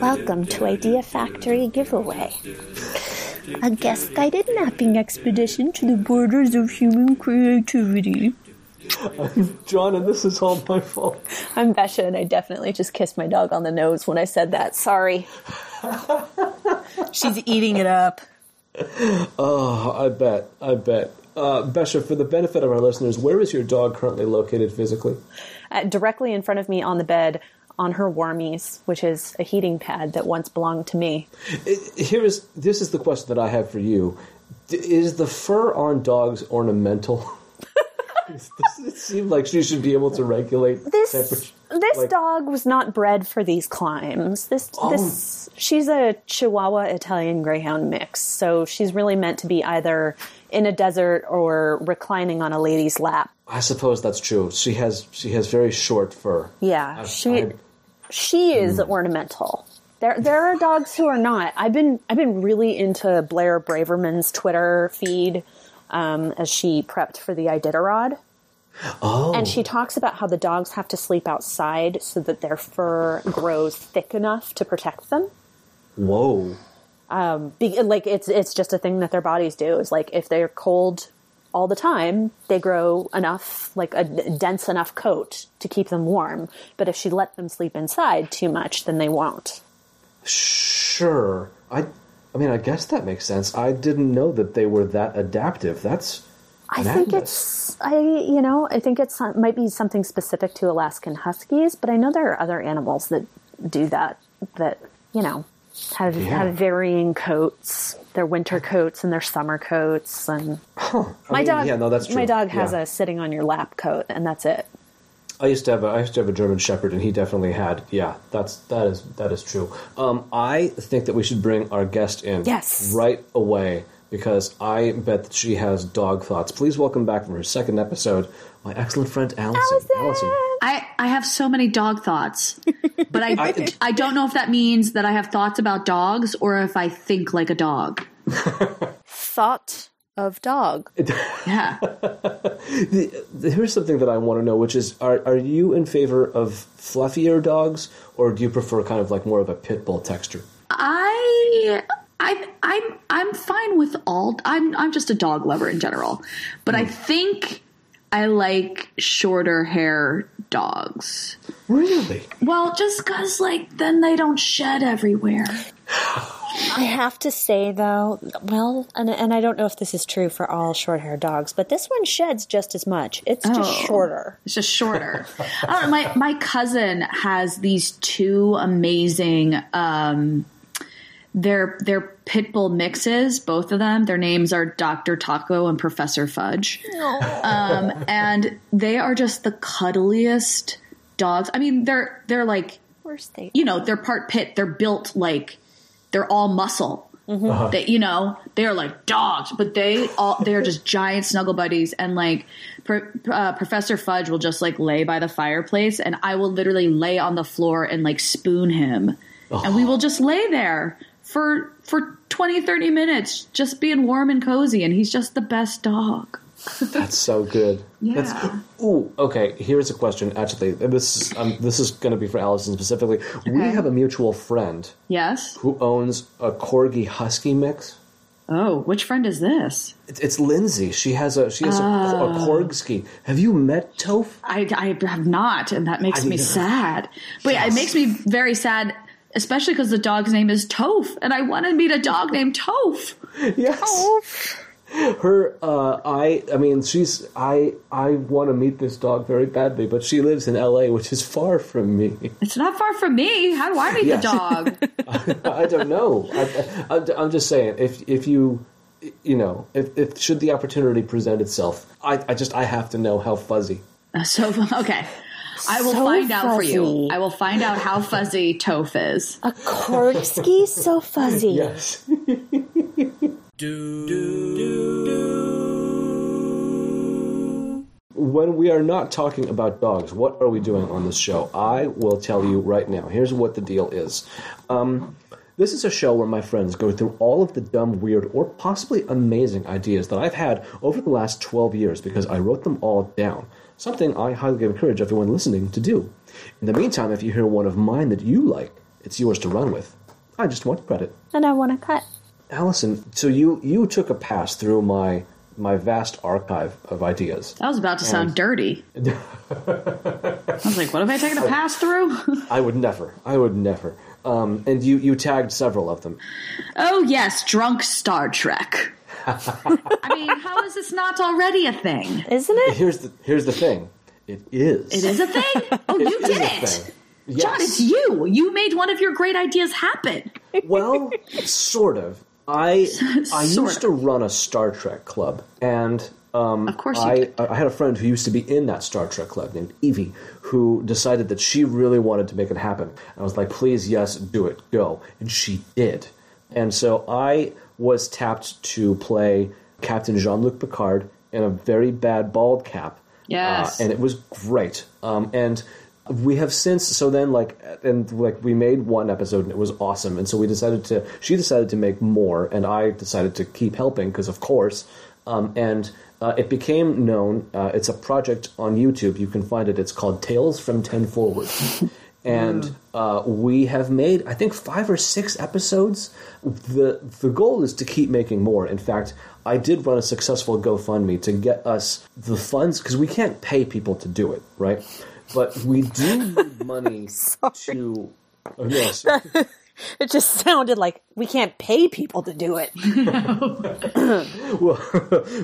Welcome to Idea Factory giveaway. A guest guided mapping expedition to the borders of human creativity. I'm John, and this is all my fault. I'm Besha, and I definitely just kissed my dog on the nose when I said that. Sorry. She's eating it up. Oh, I bet. I bet. Uh, Besha, for the benefit of our listeners, where is your dog currently located physically? Uh, directly in front of me on the bed, on her warmies, which is a heating pad that once belonged to me. Here is this is the question that I have for you: D- Is the fur on dogs ornamental? It seem like she should be able to regulate This temperature? this Like- dog was not bred for these climbs. This Oh. this she's a Chihuahua Italian Greyhound mix, so she's really meant to be either in a desert or reclining on a lady's lap. I suppose that's true. She has she has very short fur. Yeah, I- she I- she is hmm. ornamental. There there are dogs who are not. I've been I've been really into Blair Braverman's Twitter feed um, as she prepped for the Iditarod. Oh, And she talks about how the dogs have to sleep outside so that their fur grows thick enough to protect them. whoa! Be- like it's it's just a thing that their bodies do. Is like if they're cold all the time, they grow enough like a dense enough coat to keep them warm. But if she let them sleep inside too much, then they won't. Sure. I I mean, I guess that makes sense. I didn't know that they were that adaptive. That's I think it's I you know I think it's uh, might be something specific to Alaskan Huskies, but I know there are other animals that do that that you know have Yeah. have varying coats, their winter coats and their summer coats, and I my mean, dog Yeah, no, that's true. my dog has Yeah. a sitting on your lap coat, and that's it. I used to have a I used to have a German Shepherd, and he definitely had. Yeah, that's that is that is true. Um, I think that we should bring our guest in. Yes. right away because I bet that she has dog thoughts. Please welcome back from her second episode, my excellent friend Alison. Alison! I, I have so many dog thoughts, but I, I- I don't know if that means that I have thoughts about dogs or if I think like a dog. Thought of dog. Yeah. The- the- here's something that I want to know, which is: Are are you in favor of fluffier dogs, or do you prefer kind of like more of a pit bull texture? I I I'm I'm fine with all I'm I'm just a dog lover in general. But I hmm. think I like shorter hair dogs. Really? Well, just cuz like then they don't shed everywhere. I have to say though, well, and and I don't know if this is true for all short-haired dogs, but this one sheds just as much. It's just Oh. shorter. It's just shorter. I know. My my cousin has these two amazing. Um, they're they're pit bull mixes. Both of them. Their names are Doctor Taco and Professor Fudge. Um, and they are just the cuddliest dogs. I mean, they're they're like Where's they? you know they're part pit. They're built like they're all muscle. That you know they're like dogs, but they all they're just giant snuggle buddies. And like Pro, uh, Professor Fudge will just like lay by the fireplace, and I will literally lay on the floor and like spoon him, and we will just lay there for for 20 30 minutes just being warm and cozy and he's just the best dog That's so good. Yeah. That's, ooh, okay. Here's a question. Actually, this is um, this is going to be for Alison specifically. We have a mutual friend yes who owns a corgi husky mix. oh which friend is this It's, it's Lindsay. She has a she has a, a corgi. Have you met Toph? I, I have not, and that makes I me sad. But yeah, it makes me very sad, especially because the dog's name is Toph, and I want to meet a dog named Toph. Yes. Her, uh, I, I mean, she's, I, I want to meet this dog very badly, but she lives in L.A., which is far from me. It's not far from me. How do I meet Yes. the dog? I don't know. I, I, I'm just saying, if if you, you know, if, if should the opportunity present itself, I, I just I have to know how fuzzy. So okay, I will So find out for you. I will find out how fuzzy Toph is. A corgi so fuzzy. Yes. do, do, do, When we are not talking about dogs, what are we doing on this show? I will tell you right now. Here's what the deal is. Um, This is a show where my friends go through all of the dumb, weird, or possibly amazing ideas that I've had over the last 12 years because I wrote them all down. Something I highly encourage everyone listening to do. In the meantime, if you hear one of mine that you like, it's yours to run with. I just want credit. And I want a cut. Alison, so you you took a pass through my my vast archive of ideas. That was about to sound dirty. I was like, what have I taken a pass through? I would never. I would never. Um, and you you tagged several of them. oh, yes, drunk Star Trek. I mean, how is this not already a thing? Isn't it? Here's the here's the thing. It is. It is a thing? Oh, you did it. thing. John, it's you. You made one of your great ideas happen. Well, sort of. I I used of. to run a Star Trek club, and um, Of course I. I had a friend who used to be in that Star Trek club named Evie, who decided that she really wanted to make it happen. I was like, please, yes, do it, go, and she did. And so I was tapped to play Captain Jean Luc Picard in a very bad bald cap. Yes. Uh, and it was great. Um, and we have since so then like and like we made one episode and it was awesome and so we decided to she decided to make more and i decided to keep helping because of course um, and uh, it became known uh, it's a project on youtube you can find it it's called tales from 10 forward and uh, we have made i think five or six episodes the the goal is to keep making more in fact i did run a successful gofundme to get us the funds because we can't pay people to do it right but we do need money to oh, yes It just sounded like we can't pay people to do it. well,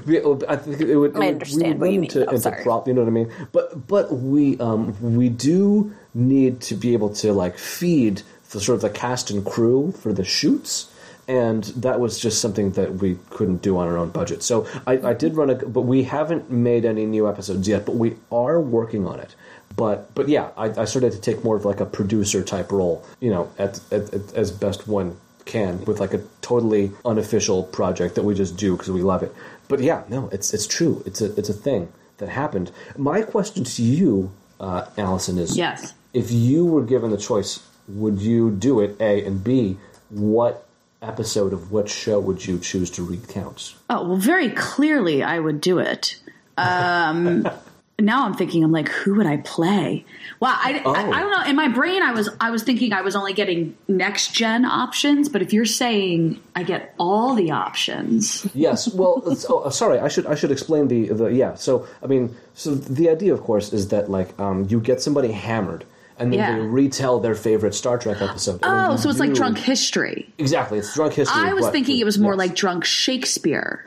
we, I think it would. I understand would what you mean, Into, though, into sorry. prop, you know what I mean? But but we um we do need to be able to like feed the sort of the cast and crew for the shoots. And that was just something that we couldn't do on our own budget. So I, I did run a, but we haven't made any new episodes yet. But we are working on it. But but yeah, I, I started to take more of like a producer type role, you know, at, at, at as best one can with like a totally unofficial project that we just do because we love it. But yeah, no, it's it's true. It's a it's a thing that happened. My question to you, uh, Alison, is Yes. If you were given the choice, would you do it? A and B, what episode of what show would you choose to recount? Oh, well, very clearly I would do it. Um, now I'm thinking, I'm like, who would I play? Well, I, Oh. I, I don't know. In my brain, I was I was thinking I was only getting next gen options, but if you're saying I get all the options, Yes. Well, oh, sorry. I should I should explain the the yeah. So I mean, so the idea, of course, is that like um, you get somebody hammered, and then Yeah. they retell their favorite Star Trek episode. oh, so it's like drunk history. Exactly, it's drunk history. I was thinking it was more yes. like drunk Shakespeare.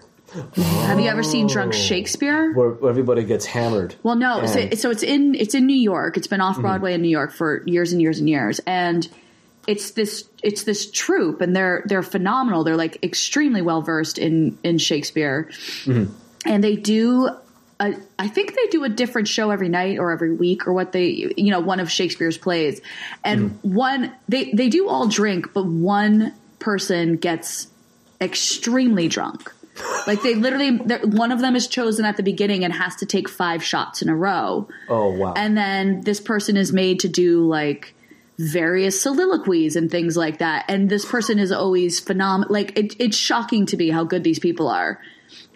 Have you ever seen drunk Shakespeare? where, where everybody gets hammered. Well, no. So, so it's in it's in New York. It's been off Mm-hmm. Broadway in New York for years and years and years, and it's this it's this troupe, and they're they're phenomenal. They're like extremely well versed in in Shakespeare, Mm-hmm. and they do. A, I think they do a different show every night or every week or what they you know one of Shakespeare's plays, and Mm-hmm. one they they do all drink, but one person gets extremely drunk. Like they literally, one of them is chosen at the beginning and has to take five shots in a row. Oh wow! And then this person is made to do like various soliloquies and things like that. And this person is always phenomenal. Like it, it's shocking to me how good these people are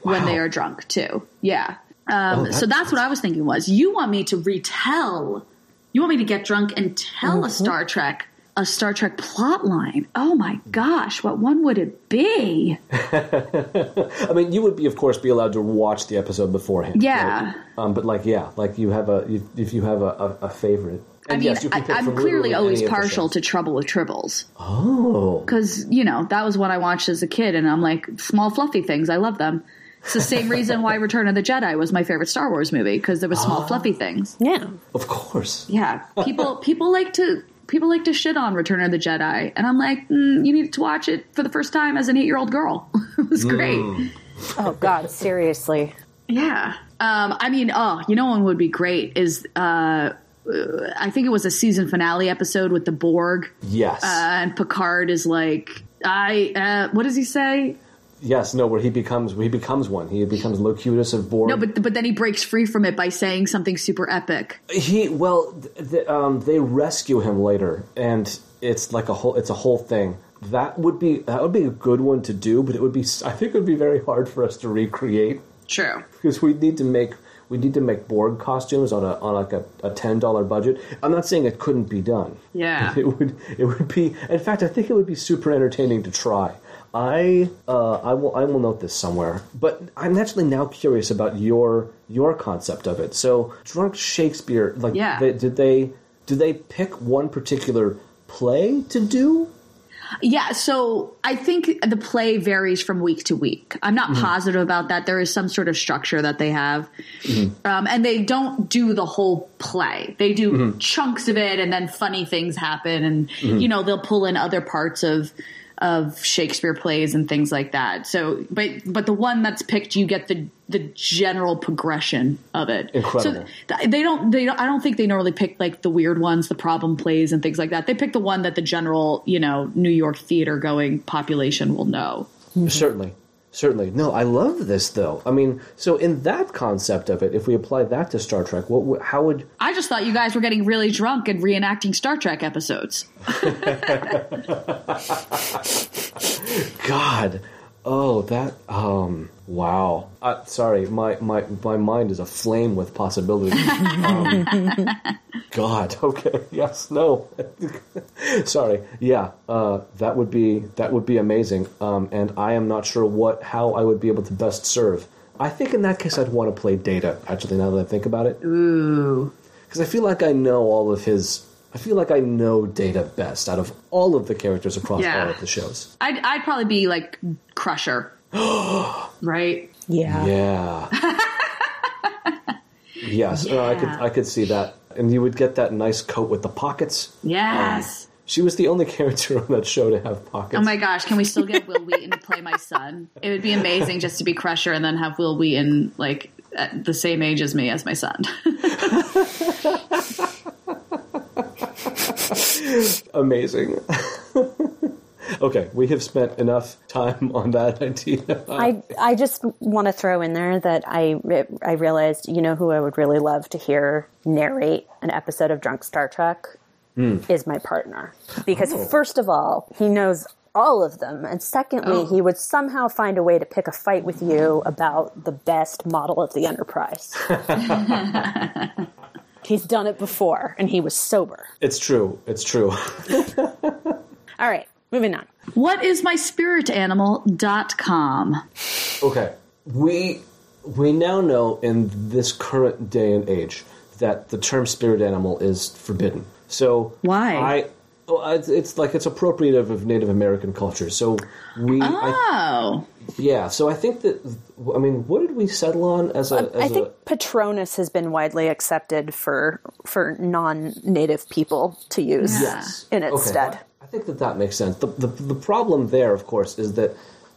when they are drunk too. Yeah. Um, Oh, so that's what I was thinking was you want me to retell, you want me to get drunk and tell Mm-hmm. a Star Trek, a Star Trek plot line. Oh my gosh, what one would it be? I mean, you would be, of course, be allowed to watch the episode beforehand. Yeah. right? Um, but like, yeah, like you have a if, if you have a, a, a favorite. I And mean, yes, you can I, I'm clearly always any of the partial to Trouble with Tribbles Oh, because you know that was what I watched as a kid, and I'm like small fluffy things. I love them. It's the same reason why Return of the Jedi was my favorite Star Wars movie because there was small Ah. fluffy things. Yeah. of course. Yeah, people people like to people like to shit on Return of the Jedi, and I'm like, mm, you need to watch it for the first time as an eight year old girl. it was great. Mm. Oh God, seriously. Yeah. Um, I mean, oh, you know, one would be great is uh, I think it was a season finale episode with the Borg. Yes. uh, and Picard is like, I, uh, what does he say? Yes. No. Where he becomes he becomes one. He becomes Locutus of Borg. No, but but then he breaks free from it by saying something super epic. He well, th- th- um, they rescue him later, and it's like a whole it's a whole thing. that would be that would be a good one to do, but it would be I think it would be very hard for us to recreate True. because we need to make we need to make Borg costumes on a on like a, a ten dollar budget. I'm not saying it couldn't be done. Yeah. It would it would be in fact I think it would be super entertaining to try. I uh, I will I will note this somewhere, but I'm actually now curious about your your concept of it. So drunk Shakespeare, like Yeah. they, did they did they pick one particular play to do? Yeah, so I think the play varies from week to week. I'm not positive about that. There is some sort of structure that they have. Um, and they don't do the whole play. They do chunks of it and then funny things happen and you know, they'll pull in other parts of of Shakespeare plays and things like that. So but but the one that's picked you get the the general progression of it. Incredible. So th- they don't they don't, I don't think they normally pick like the weird ones, the problem plays and things like that. They pick the one that the general, you know, New York theater going population will know. Certainly. Certainly. No, I love this though. I mean, so in that concept of it, if we apply that to Star Trek, what how would I just thought you guys were getting really drunk and reenacting Star Trek episodes. God. Oh, that. Um. Wow. Uh, sorry, my, my my mind is aflame with possibilities. Um, God. Okay. Yes. No. sorry. Yeah. Uh. That would be that would be amazing. Um. And I am not sure what how I would be able to best serve. I think in that case I'd want to play Data. Actually, now that I think about it, Ooh. because I feel like I know all of his. I feel like I know Data best out of all of the characters across Yeah. all of the shows. I'd, I'd probably be like Crusher. right? Yeah. Yeah. yes, uh, I could I could see that, and you would get that nice coat with the pockets. Yes. She was the only character on that show to have pockets. Oh my gosh, can we still get Wil Wheaton to play my son? It would be amazing just to be Crusher and then have Wil Wheaton like at the same age as me as my son. Amazing. okay, we have spent enough time on that idea. I I just want to throw in there that I I realized you know who I would really love to hear narrate an episode of Drunk Star Trek hmm. is my partner because oh. first of all he knows all of them and secondly Oh. he would somehow find a way to pick a fight with you about the best model of the Enterprise. He's done it before and he was sober. It's true. It's true. All right, moving on. what is my spirit animal.com? Okay, we we now know in this current day and age that the term spirit animal is forbidden. So Why? I. oh, uh, It's, it's like it's appropriative of Native American culture. So we, I, Oh. yeah. So I think that I mean, what did we settle on as a? As I think a, Patronus has been widely accepted for for non-native people to use yes in its Okay, stead. I think that that makes sense. The, the the problem there, of course, is that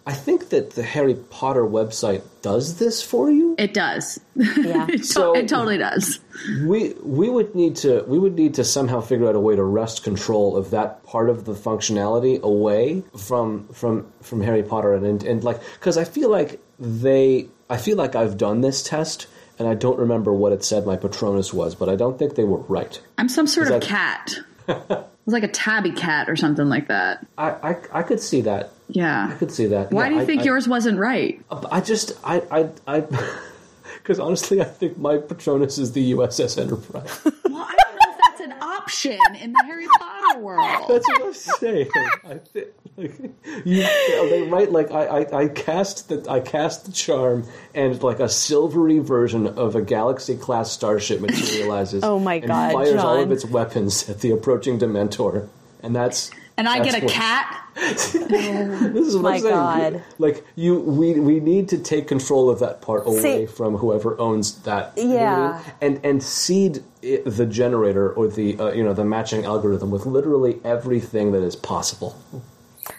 I think that the Harry Potter website does this for you. It does. Yeah. it, to- So- it totally does. We we would need to we would need to somehow figure out a way to wrest control of that part of the functionality away from from from Harry Potter and and, and like because I feel like they I feel like I've done this test and I don't remember what it said my Patronus was, but I don't think they were right. I'm some sort of that- cat. It's like a tabby cat or something like that. I I, I could see that. Yeah. I could see that. Why Yeah, do you I- think I- yours wasn't right? Uh, I just I I I because honestly I think my Patronus is the USS Enterprise. Well, I don't know if that's an option in the Harry Potter world. That's what I'm saying. I think like, you, they write like I, I, I cast the I cast the charm and like a silvery version of a galaxy class starship materializes. Oh my and God, Fires all of its weapons at the approaching Dementor, and that's And I that's get a what- cat. This is what My I'm saying. God. Like you, we we need to take control of that part away See- from whoever owns that. you know what I Yeah. mean? and and seed it, the generator or the uh, you know the matching algorithm with literally everything that is possible.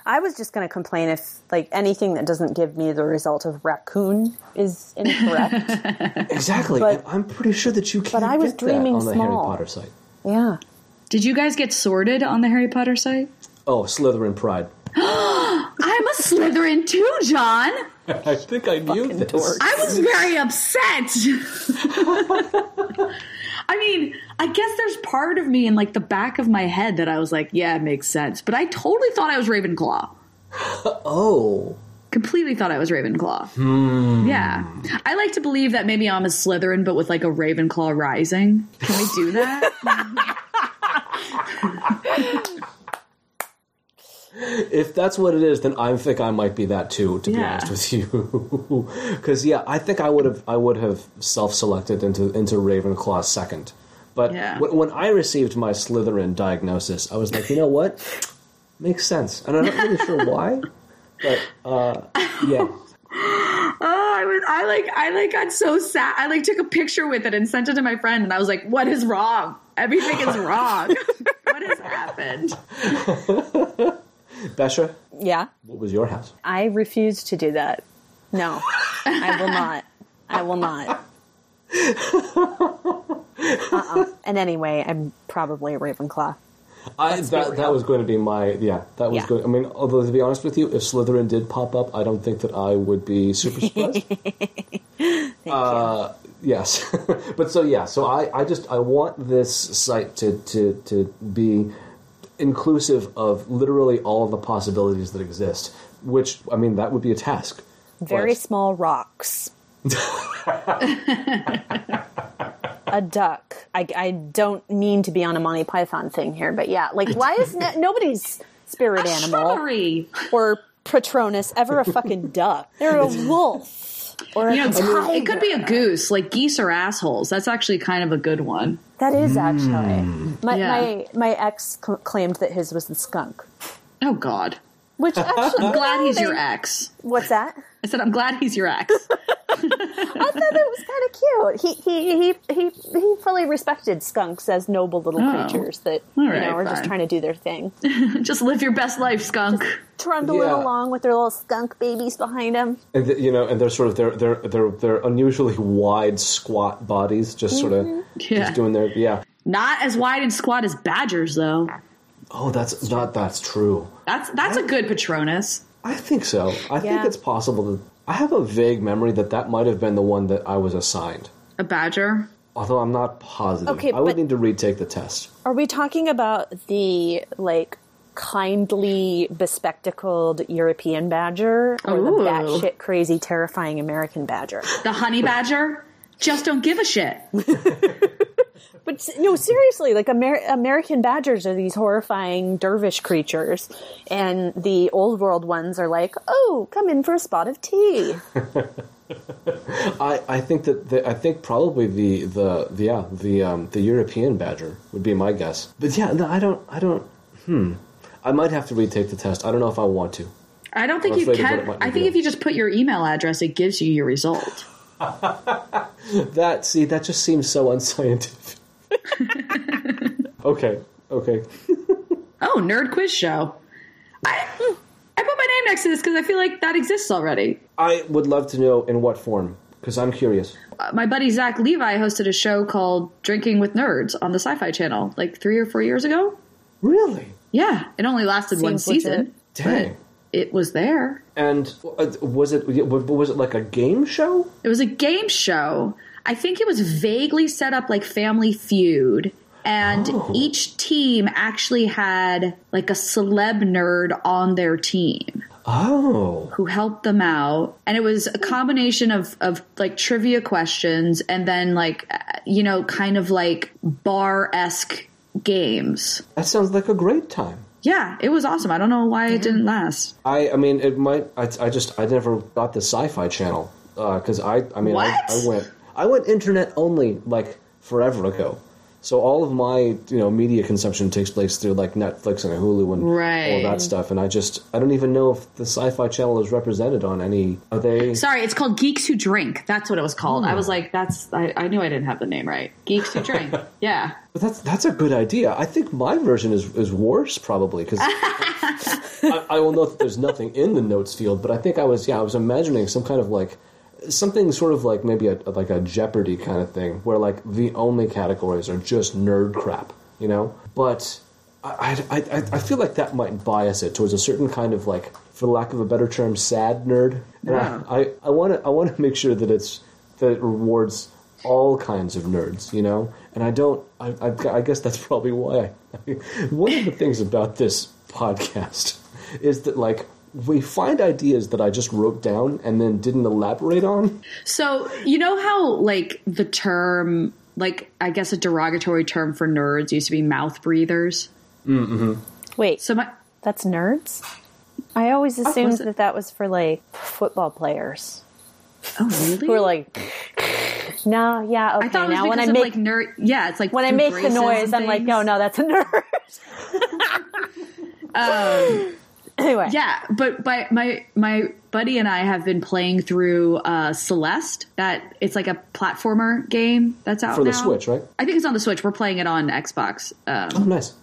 I was just going to complain if like anything that doesn't give me the result of raccoon is incorrect. Exactly. But- I'm pretty sure that you can't I was get that dreaming on the Harry. Potter site. yeah. Did you guys get sorted on the Harry Potter site? Oh, Slytherin pride. I'm a Slytherin too, John. I think I knew Fucking this. dork. I was very upset. I mean, I guess there's part of me in like the back of my head that I was like, yeah, it makes sense. But I totally thought I was Ravenclaw. Oh. Completely thought I was Ravenclaw. Hmm. Yeah. I like to believe that maybe I'm a Slytherin, but with like a Ravenclaw rising. Can we do that? If that's what it is, then I think I might be that too. To be honest with you, because yeah, I think I would have I would have self-selected into into Ravenclaw second. But Yeah. when, when I received my Slytherin diagnosis, I was like, you know what, makes sense, and I'm not really sure why, but uh, yeah. Oh, I was I like I like got so sad. I like took a picture with it and sent it to my friend and I was like, "What is wrong? Everything is wrong. what has happened?" Besha, Yeah. what was your house? I refuse to do that. No, I will not. I will not. Uh-uh. And anyway, I'm probably a Ravenclaw. I Let's that, that was going to be my yeah that was Yeah. good. I mean, although to be honest with you, if Slytherin did pop up, I don't think that I would be super surprised. Thank Uh, yes, but so yeah, so I, I just I want this site to to to be inclusive of literally all of the possibilities that exist. Which I mean, that would be a task. Very But- small rocks. a duck. I, I don't mean to be on a Monty Python thing here, but yeah, like why is no, nobody's spirit animal Shrubbery. or Patronus ever a fucking duck? They're a wolf or a You know, tiger. it could be a goose. Like geese are assholes. That's actually kind of a good one. That is actually hmm. my Yeah. my my ex cl- claimed that his was the skunk, Oh God. Which actually I'm glad he's they- your ex. What's that? I said I'm glad he's your ex. I thought it was kind of cute. He he he he he fully respected skunks as noble little Oh. creatures that All you right, know are just trying to do their thing, Just live your best life, skunk. trundling Yeah. along with their little skunk babies behind them. And th- you know, and they're sort of they're they're they're they're unusually wide, squat bodies, just sort of mm-hmm. Yeah. just doing their yeah. Not as wide and squat as badgers, though. Oh, that's not that's true. That's that's a good Patronus. I think so. I think it's possible to. I have a vague memory that that might have been the one that I was assigned. A badger. Although I'm not positive. Okay, I would need to retake the test. Are we talking about the like kindly bespectacled European badger or the Ooh. batshit crazy terrifying American badger? The honey badger. Just don't give a shit. But no, seriously, like Amer- American badgers are these horrifying dervish creatures, and the old world ones are like, "Oh, come in for a spot of tea." I, I think that the, I think probably the the, the yeah the um, the European badger would be my guess. But yeah, no, I don't I don't. Hmm. I might have to retake the test. I don't know if I want to. I don't think I'm you afraid of what can. might I think if you just put your email address, it gives you your result. That see that just seems so unscientific. okay. Okay. Oh, nerd quiz show. I I put my name next to this because I feel like that exists already. I would love to know in what form because I'm curious. Uh, my buddy Zach Levi hosted a show called Drinking with Nerds on the Sci-Fi Channel like three or four years ago. Really? Yeah, it only lasted one season. legit. Dang. It was there. And uh, was it was it like a game show? It was a game show. I think it was vaguely set up like Family Feud. And Oh. each team actually had like a celeb nerd on their team Oh. who helped them out. And it was a combination of, of like trivia questions and then like, uh, you know, kind of like bar esque games. That sounds like a great time. Yeah, it was awesome. I don't know why it didn't last. I I mean it might I, I just I never got the sci-fi channel because I I mean I, I went I went internet only like forever ago. So all of my you know media consumption takes place through like Netflix and Hulu and all Right. of that stuff, and I just I don't even know if the Sci-Fi Channel is represented on any. Are they? Sorry, it's called Geeks Who Drink. That's what it was called. I hmm. was like, that's, I, I knew I didn't have the name right. Geeks Who Drink. yeah. But that's that's a good idea. I think my version is is worse probably because I, I will note that there's nothing in the notes field, but I think I was yeah I was imagining some kind of like something sort of like maybe a like a Jeopardy kind of thing where like the only categories are just nerd crap, you know. But I I, I, I feel like that might bias it towards a certain kind of like, for lack of a better term, sad nerd. And Yeah. I I want to I want to make sure that it's that it rewards all kinds of nerds, you know. And I don't. I, I, I guess that's probably why. I, one of the things about this podcast is that like we find ideas that I just wrote down and then didn't elaborate on. So you know how like the term, like I guess a derogatory term for nerds used to be mouth breathers. Mm-hmm. Wait, So my that's nerds? I always assumed was that that was for like football players oh really? who are like, no, yeah, okay. I thought it was now because when I of make like nerd. Yeah, it's like when I make the noise, I'm like, no, no, that's a nerd. anyway, Yeah, but my my my buddy and I have been playing through uh, Celeste. That it's like a platformer game that's out For the now. Switch, right? I think it's on the Switch. We're playing it on Xbox. Um, Oh, nice.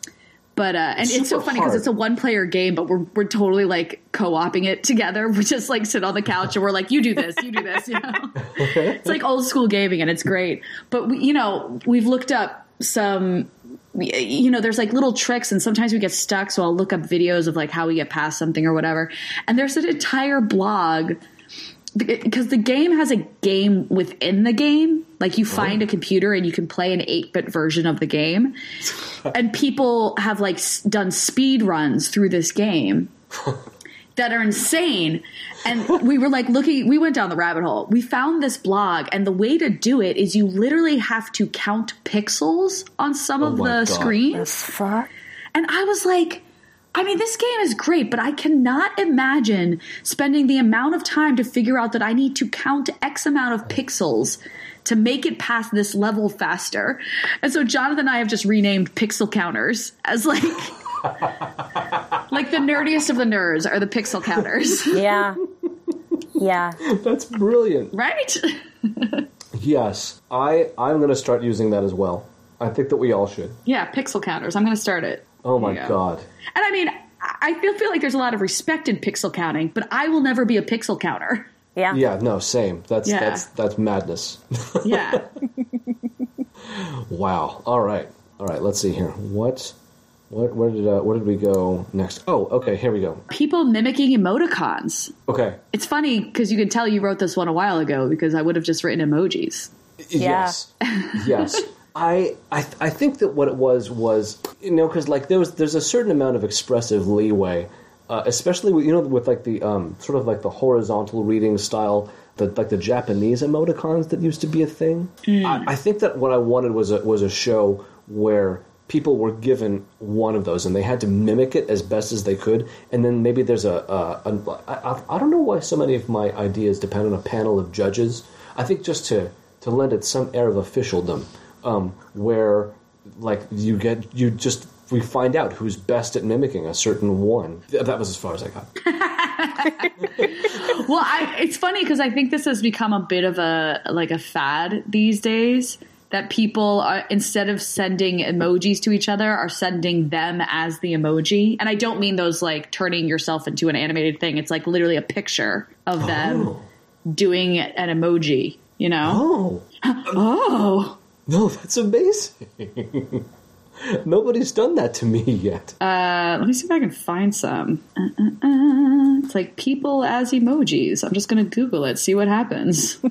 But uh, and it's so funny because it's a one player game, but we're we're totally like co-oping it together. We just like sit on the couch and we're like, you do this, you do this. You know, it's like old school gaming and it's great. But we, you know, we've looked up some. You know, there's like little tricks, and sometimes we get stuck. So I'll look up videos of like how we get past something or whatever. And there's an entire blog because the game has a game within the game. Like you find a computer and you can play an 8-bit version of the game. and people have like done speed runs through this game that are insane. And we were like looking, we went down the rabbit hole. We found this blog, and the way to do it is you literally have to count pixels on some oh of the God. screens. fuck. And I was like, I mean, this game is great, but I cannot imagine spending the amount of time to figure out that I need to count X amount of pixels to make it past this level faster. And so Jonathan and I have just renamed pixel counters as like like the nerdiest of the nerds are the pixel counters, Yeah, yeah. That's brilliant. right? Yes, I I'm going to start using that as well. I think that we all should. yeah, pixel counters. I'm going to start it. Oh my go. god. And I mean, I I feel feel like there's a lot of respect in pixel counting, but I will never be a pixel counter. Yeah. Yeah, no, same. That's Yeah. that's that's madness. Yeah. wow. All right. All right, let's see here. What what where did uh, where did we go next? Oh, okay, here we go. People mimicking emoticons. Okay. It's funny because you can tell you wrote this one a while ago because I would have just written emojis. Yes. yes. I, I I think that what it was was you know because like there was there's a certain amount of expressive leeway, uh, especially with, you know with like the um, sort of like the horizontal reading style, the like the Japanese emoticons that used to be a thing. I, I think that what I wanted was a was a show where people were given one of those and they had to mimic it as best as they could, and then maybe there's a, a, a I, I- don't know why so many of my ideas depend on a panel of judges. I think just to to lend it some air of officialdom, um, where like you get you just we find out who's best at mimicking a certain one. That was as far as I got. Well, I, it's funny because I think this has become a bit of a like a fad these days that people are instead of sending emojis to each other are sending them as the emoji. And I don't mean those like turning yourself into an animated thing. It's like literally a picture of them Oh. doing an emoji, you know? Oh Oh. no, that's amazing. Nobody's done that to me yet. Uh, let me see if I can find some. Uh, uh. It's like people as emojis. I'm just going to Google it, see what happens.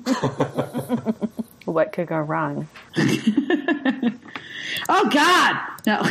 What could go wrong? Oh God, no.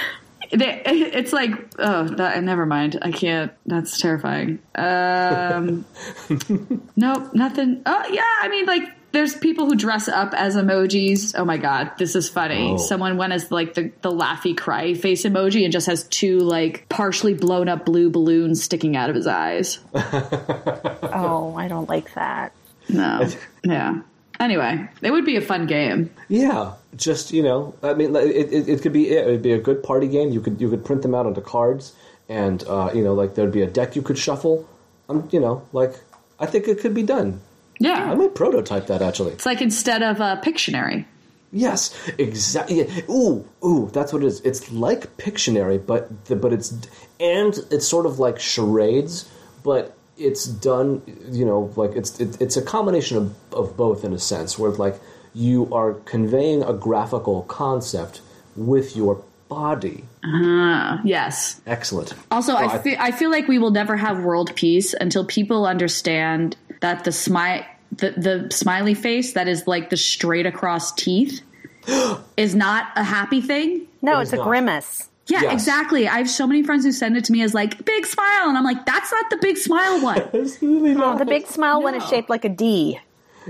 It's like oh, that, never mind. I can't. That's terrifying. Um, nope, nothing. Oh yeah, I mean like. There's people who dress up as emojis. Oh my god, this is funny. Oh. Someone went as like the, the laughy cry face emoji and just has two like partially blown up blue balloons sticking out of his eyes. Oh, I don't like that. No. Yeah. Anyway, it would be a fun game. Yeah, just you know, I mean, it, it, it could be it would be a good party game. You could you could print them out onto cards, and uh, you know, like there'd be a deck you could shuffle. Um, you know, like I think it could be done. Yeah, I might prototype that actually. It's like instead of a Pictionary. Yes, exactly. Ooh, ooh, that's what it is. It's like Pictionary, but the, but it's and it's sort of like charades, but it's done. You know, like it's it, it's a combination of, of both in a sense, where like you are conveying a graphical concept with your body. Uh-huh. Yes. Excellent. Also, Oh, I feel I feel like we will never have world peace until people understand that the smile the the smiley face that is like the straight across teeth is not a happy thing. No, It it's is a grimace. Yeah, Yes. exactly. I have so many friends who send it to me as like big smile, and I'm like, that's not the big smile one. Absolutely oh, not. The big smile when it's No. shaped like a D.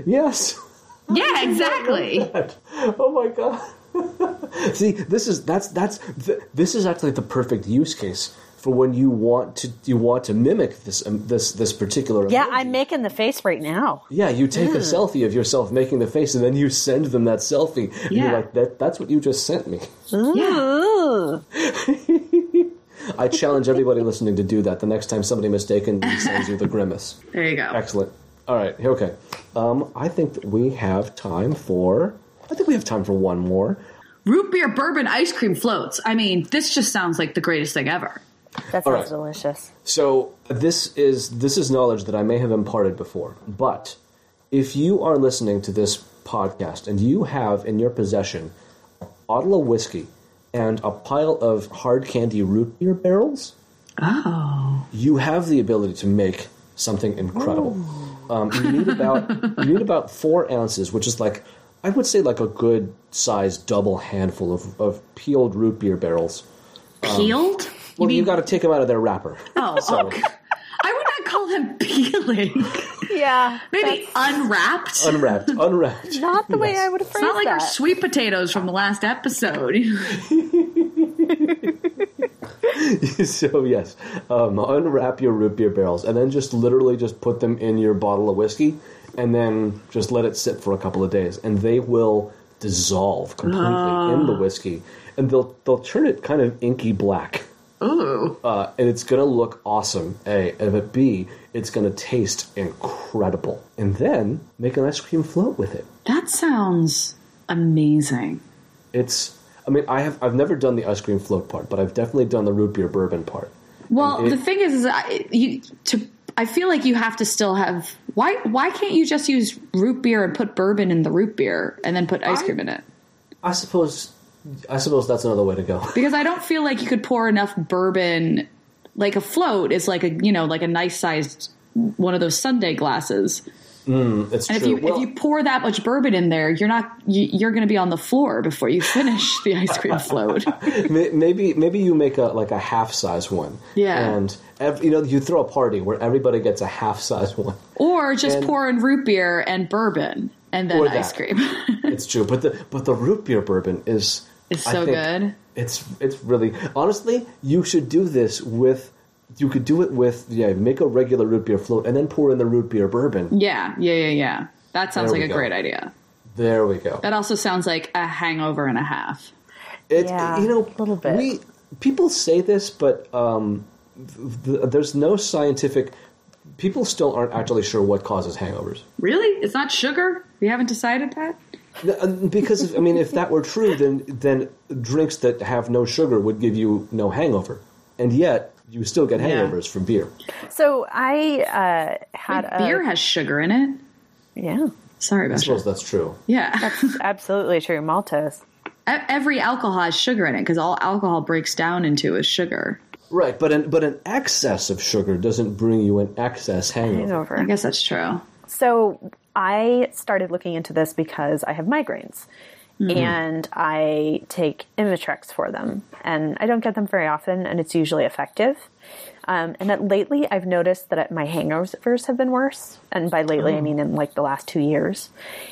Yes. yeah, exactly. Oh my god. See, this is that's that's th- this is actually the perfect use case for when you want to you want to mimic this um, this this particular. Yeah, emoji. I'm making the face right now. Yeah, you take a selfie of yourself making the face, and then you send them that selfie. And Yeah. you're like, that, that's what you just sent me. Yeah. I challenge everybody listening to do that the next time somebody mistakenly sends you the grimace. There you go. Excellent. All right, okay. Um, I think that we have time for. I think we have time for one more. Root beer bourbon ice cream floats. I mean, this just sounds like the greatest thing ever. That sounds All right. delicious. So this is this is knowledge that I may have imparted before, but if you are listening to this podcast and you have in your possession a bottle of whiskey and a pile of hard candy root beer barrels, Oh. you have the ability to make something incredible. Um, you need about you need about four ounces, which is like I would say like a good sized double handful of, of peeled root beer barrels. Peeled? Well, you, mean- got to take them out of their wrapper. Oh, So- okay. I would not call them peeling. Yeah. Maybe unwrapped. unwrapped, unwrapped. Not the way I would have it's not like that. our sweet potatoes from the last episode. so yes, um, unwrap your root beer barrels and then just literally just put them in your bottle of whiskey and then just let it sit for a couple of days and they will dissolve completely in the whiskey and they'll they'll turn it kind of inky black. Ooh. Uh, and it's gonna look awesome. A and but B, it's gonna taste incredible. And then make an ice cream float with it. That sounds amazing. It's. I mean, I have. I've never done the ice cream float part, but I've definitely done the root beer bourbon part. Well, it- the thing is, is I, you to. I feel like you have to still have. Why? Why can't you just use root beer and put bourbon in the root beer and then put ice I- cream in it? I suppose. I suppose that's another way to go. Because I don't feel like you could pour enough bourbon. Like a float is like a you know like a nice sized one of those sundae glasses. Mm, it's And if true. you Well, if you pour that much bourbon in there, you're not you, you're going to be on the floor before you finish the ice cream float. maybe maybe you make a like a half size one. Yeah. And ev- you know you throw a party where everybody gets a half size one. Or just And- pour in root beer and bourbon and then ice that. cream. It's true, but the but the root beer bourbon is It's so good. It's it's really honestly you should do this with. You could do it with yeah, make a regular root beer float and then pour in the root beer bourbon. yeah, yeah, yeah, yeah. That sounds There like we a go. great idea. There we go. That also sounds like a hangover and a half. It's Yeah, you know a little bit. We people say this, but um, th- th- there's no scientific. People still aren't actually sure what causes hangovers. Really? It's not sugar? We haven't decided that? N- uh, Because if, I mean, if that were true, then then drinks that have no sugar would give you no hangover, and yet you still get Yeah. hangovers from beer. So I uh, had Like, a beer has sugar in it. yeah. Sorry I suppose that. that's true. Yeah. Absolutely true. Maltose. E- Every alcohol has sugar in it because all alcohol breaks down into is sugar. Right, but an but an excess of sugar doesn't bring you an excess hangover. Hangover. I guess that's true. So I started looking into this because I have migraines. And I take Imitrex for them. And I don't get them very often, and it's usually effective. Um, and that lately I've noticed that my hangovers have been worse. And by lately, I mean in like the last two years.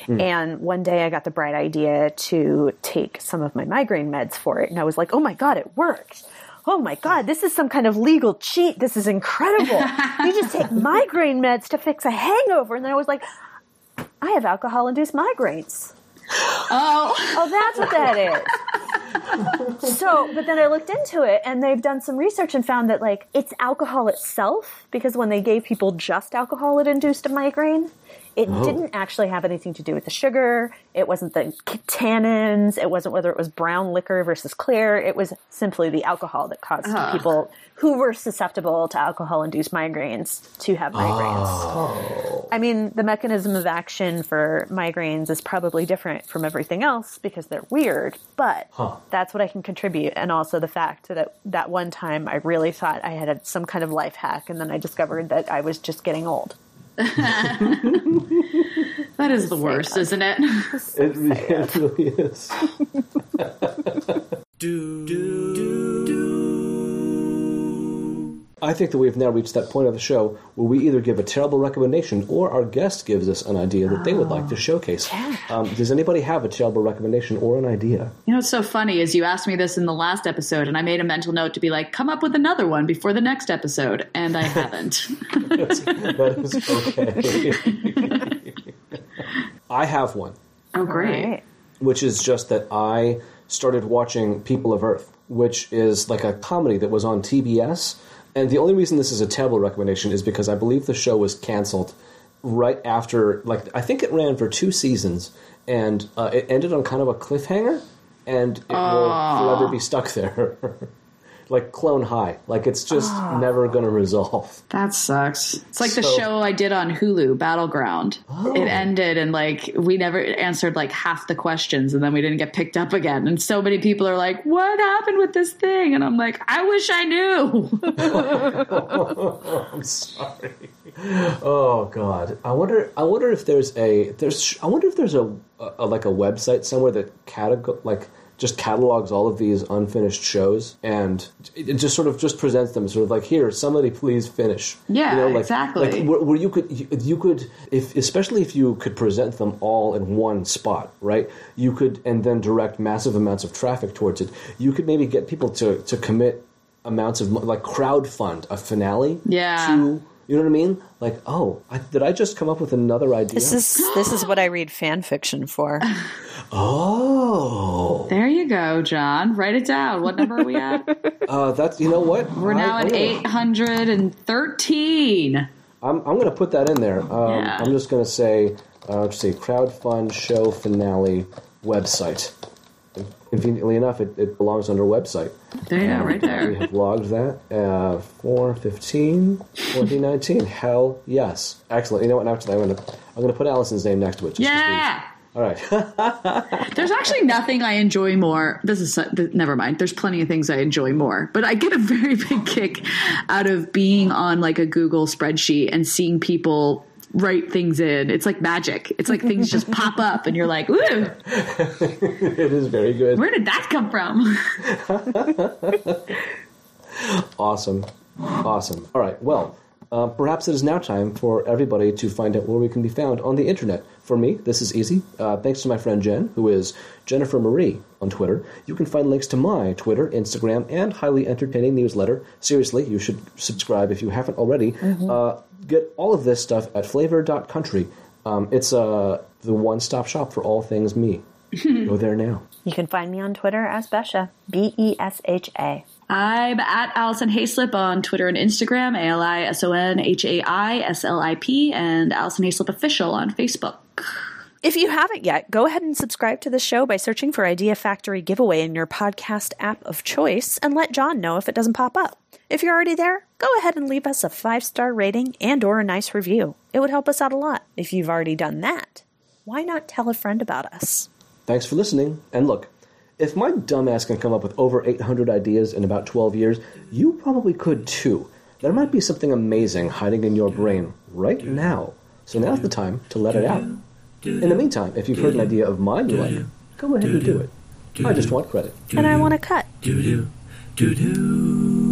And one day I got the bright idea to take some of my migraine meds for it. And I was like, oh my God, it worked. Oh my God, this is some kind of legal cheat. This is incredible. you just take migraine meds to fix a hangover. And then I was like, I have alcohol induced migraines. Oh, Oh, that's what that is. so, but then I looked into it and they've done some research and found that like it's alcohol itself because when they gave people just alcohol it induced a migraine. It oh. didn't actually have anything to do with the sugar. It wasn't the tannins. It wasn't whether it was brown liquor versus clear. It was simply the alcohol that caused ah. people who were susceptible to alcohol induced migraines to have ah. migraines. I mean, the mechanism of action for migraines is probably different from everything else because they're weird, but that's what I can contribute. And also the fact that that one time I really thought I had some kind of life hack, and then I discovered that I was just getting old. That is the worst, isn't it? It, re- it really is. I think that we've now reached that point of the show where we either give a terrible recommendation or our guest gives us an idea that they would like to showcase. Um, does anybody have a terrible recommendation or an idea? You know it's so funny is you asked me this in the last episode, and I made a mental note to be like, come up with another one before the next episode, and I haven't. That is okay. I have one. oh, great. Right. which is just that I started watching People of Earth, which is like a comedy that was on TBS. And the only reason this is a terrible recommendation is because I believe the show was canceled right after, like, I think it ran for two seasons, and uh, it ended on kind of a cliffhanger, and it will forever be stuck there. like Clone High. Like, it's just ah. never going to resolve. That sucks. It's like the show I did on Hulu, Battleground. Oh. It ended and like we never answered like half the questions and then we didn't get picked up again. And so many people are like, "What happened with this thing?" And I'm like, "I wish I knew." I'm sorry. Oh God, I wonder. I wonder if there's a there's. I wonder if there's a, a like a website somewhere that catalog like just catalogs all of these unfinished shows and it it just sort of just presents them sort of like here somebody please finish Yeah, like, exactly. like where, where you could you, you could if especially if you could present them all in one spot right you could and then direct massive amounts of traffic towards it you could maybe get people to to commit amounts of like crowd fund a finale Yeah. to you know what I mean like oh I, did I just come up with another idea This is this is what I read fan fiction for. oh there you go, John. Write it down. What number are we at? uh, that's you know what We're now I, at eight hundred and thirteen. I'm, I'm going to put that in there. Um, Yeah. I'm just going to say, uh, let's see, crowdfund show finale website. Conveniently enough, it, it belongs under website. There you go, right there. We have logged that. Uh, 415 2019. Hell yes. Excellent. You know what? Actually, I'm going to I'm going to put Alison's name next to it. Just Yeah. All right. There's actually nothing I enjoy more. This is never mind. There's plenty of things I enjoy more, but I get a very big kick out of being on like a Google spreadsheet and seeing people write things in. It's like magic. It's like things just pop up, and you're like, "Ooh, it is very good. where did that come from?" Awesome. Awesome. All right. Well, uh, perhaps it is now time for everybody to find out where we can be found on the internet. For me, this is easy. Uh, thanks to my friend Jen, who is Jennifer Marie on Twitter. You can find links to my Twitter, Instagram, and highly entertaining newsletter. Seriously, you should subscribe if you haven't already. Uh, get all of this stuff at flavor.country. Um, it's uh, the one stop shop for all things me. Go there now. You can find me on Twitter as Besha. B E S H A. I'm at Alison Haislip on Twitter and Instagram, A L I S O N H A I S L I P, and Alison Haislip Official on Facebook. If you haven't yet, go ahead and subscribe to the show by searching for Idea Factory Giveaway in your podcast app of choice and let John know if it doesn't pop up. If you're already there, go ahead and leave us a five-star rating and or a nice review. It would help us out a lot. If you've already done that, why not tell a friend about us? Thanks for listening. And look, if my dumbass can come up with over 800 ideas in about 12 years, you probably could too. There might be something amazing hiding in your brain right now. So now's the time to let it out. In the meantime, if you've heard an idea of mine you like, go ahead and do it. I just want credit. And I want a cut. do do do do